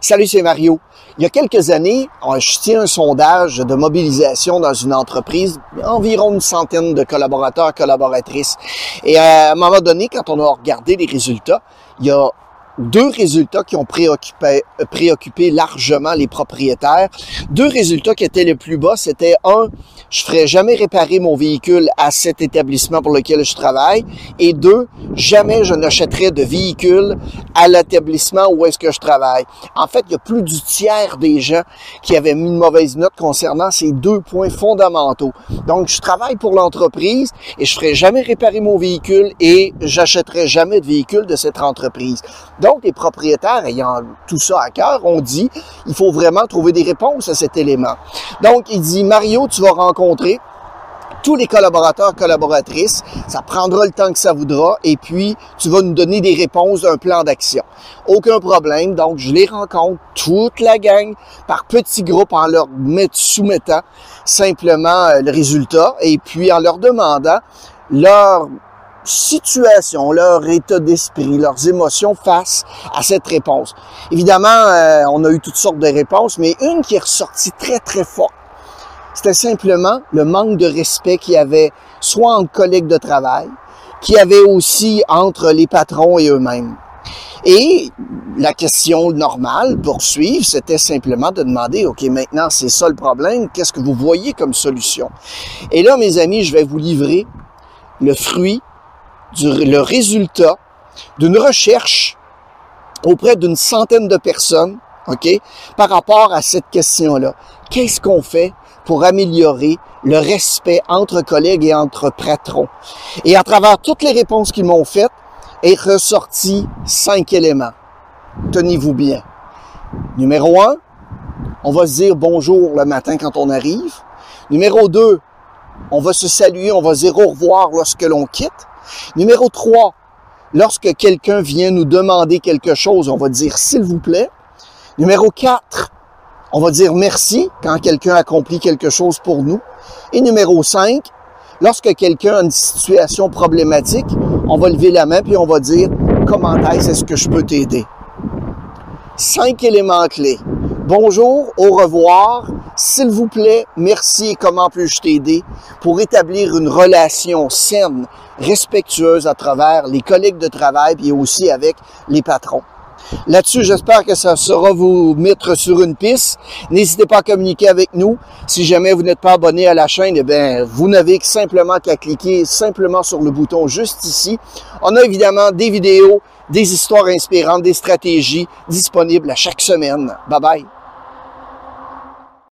Salut, c'est Mario. Il y a quelques années, je tiens un sondage de mobilisation dans une entreprise, environ une centaine de collaborateurs, collaboratrices. Et à un moment donné, quand on a regardé les résultats, il y a deux résultats qui ont préoccupé, préoccupé largement les propriétaires. Deux résultats qui étaient les plus bas, c'était un, je ferai jamais réparer mon véhicule à cet établissement pour lequel je travaille. Et deux, jamais je n'achèterai de véhicule à l'établissement où est-ce que je travaille. En fait, il y a plus du tiers des gens qui avaient mis une mauvaise note concernant ces deux points fondamentaux. Donc, je travaille pour l'entreprise et je ferai jamais réparer mon véhicule et j'achèterai jamais de véhicule de cette entreprise. Donc, les propriétaires ayant tout ça à cœur ont dit, il faut vraiment trouver des réponses à cet élément. Donc, il dit, Mario, tu vas rencontrer tous les collaborateurs, collaboratrices. Ça prendra le temps que ça voudra et puis tu vas nous donner des réponses d'un plan d'action. Aucun problème. Donc, je les rencontre, toute la gang, par petits groupes en leur soumettant simplement euh, le résultat et puis en leur demandant leur situation, leur état d'esprit, leurs émotions face à cette réponse. Évidemment, euh, on a eu toutes sortes de réponses, mais une qui est ressortie très, très forte, c'était simplement le manque de respect qu'il y avait soit entre collègues de travail, qu'il y avait aussi entre les patrons et eux-mêmes. Et la question normale pour suivre, c'était simplement de demander, OK, maintenant c'est ça le problème, qu'est-ce que vous voyez comme solution? Et là, mes amis, je vais vous livrer le fruit le résultat d'une recherche auprès d'une centaine de personnes, OK, par rapport à cette question-là. Qu'est-ce qu'on fait pour améliorer le respect entre collègues et entre patrons? Et à travers toutes les réponses qu'ils m'ont faites, est ressorti cinq éléments. Tenez-vous bien. Numéro un, on va se dire bonjour le matin quand on arrive. Numéro deux, on va se saluer, on va se dire au revoir lorsque l'on quitte. Numéro 3, lorsque quelqu'un vient nous demander quelque chose, on va dire s'il vous plaît. Numéro 4, on va dire merci quand quelqu'un accomplit quelque chose pour nous. Et numéro 5, lorsque quelqu'un a une situation problématique, on va lever la main puis on va dire comment est-ce que je peux t'aider? Cinq éléments clés. Bonjour, au revoir, s'il vous plaît, merci et comment puis-je t'aider pour établir une relation saine, respectueuse à travers les collègues de travail et aussi avec les patrons? Là-dessus, j'espère que ça sera vous mettre sur une piste. N'hésitez pas à communiquer avec nous. Si jamais vous n'êtes pas abonné à la chaîne, eh bien, vous n'avez simplement qu'à cliquer simplement sur le bouton juste ici. On a évidemment des vidéos, des histoires inspirantes, des stratégies disponibles à chaque semaine. Bye bye!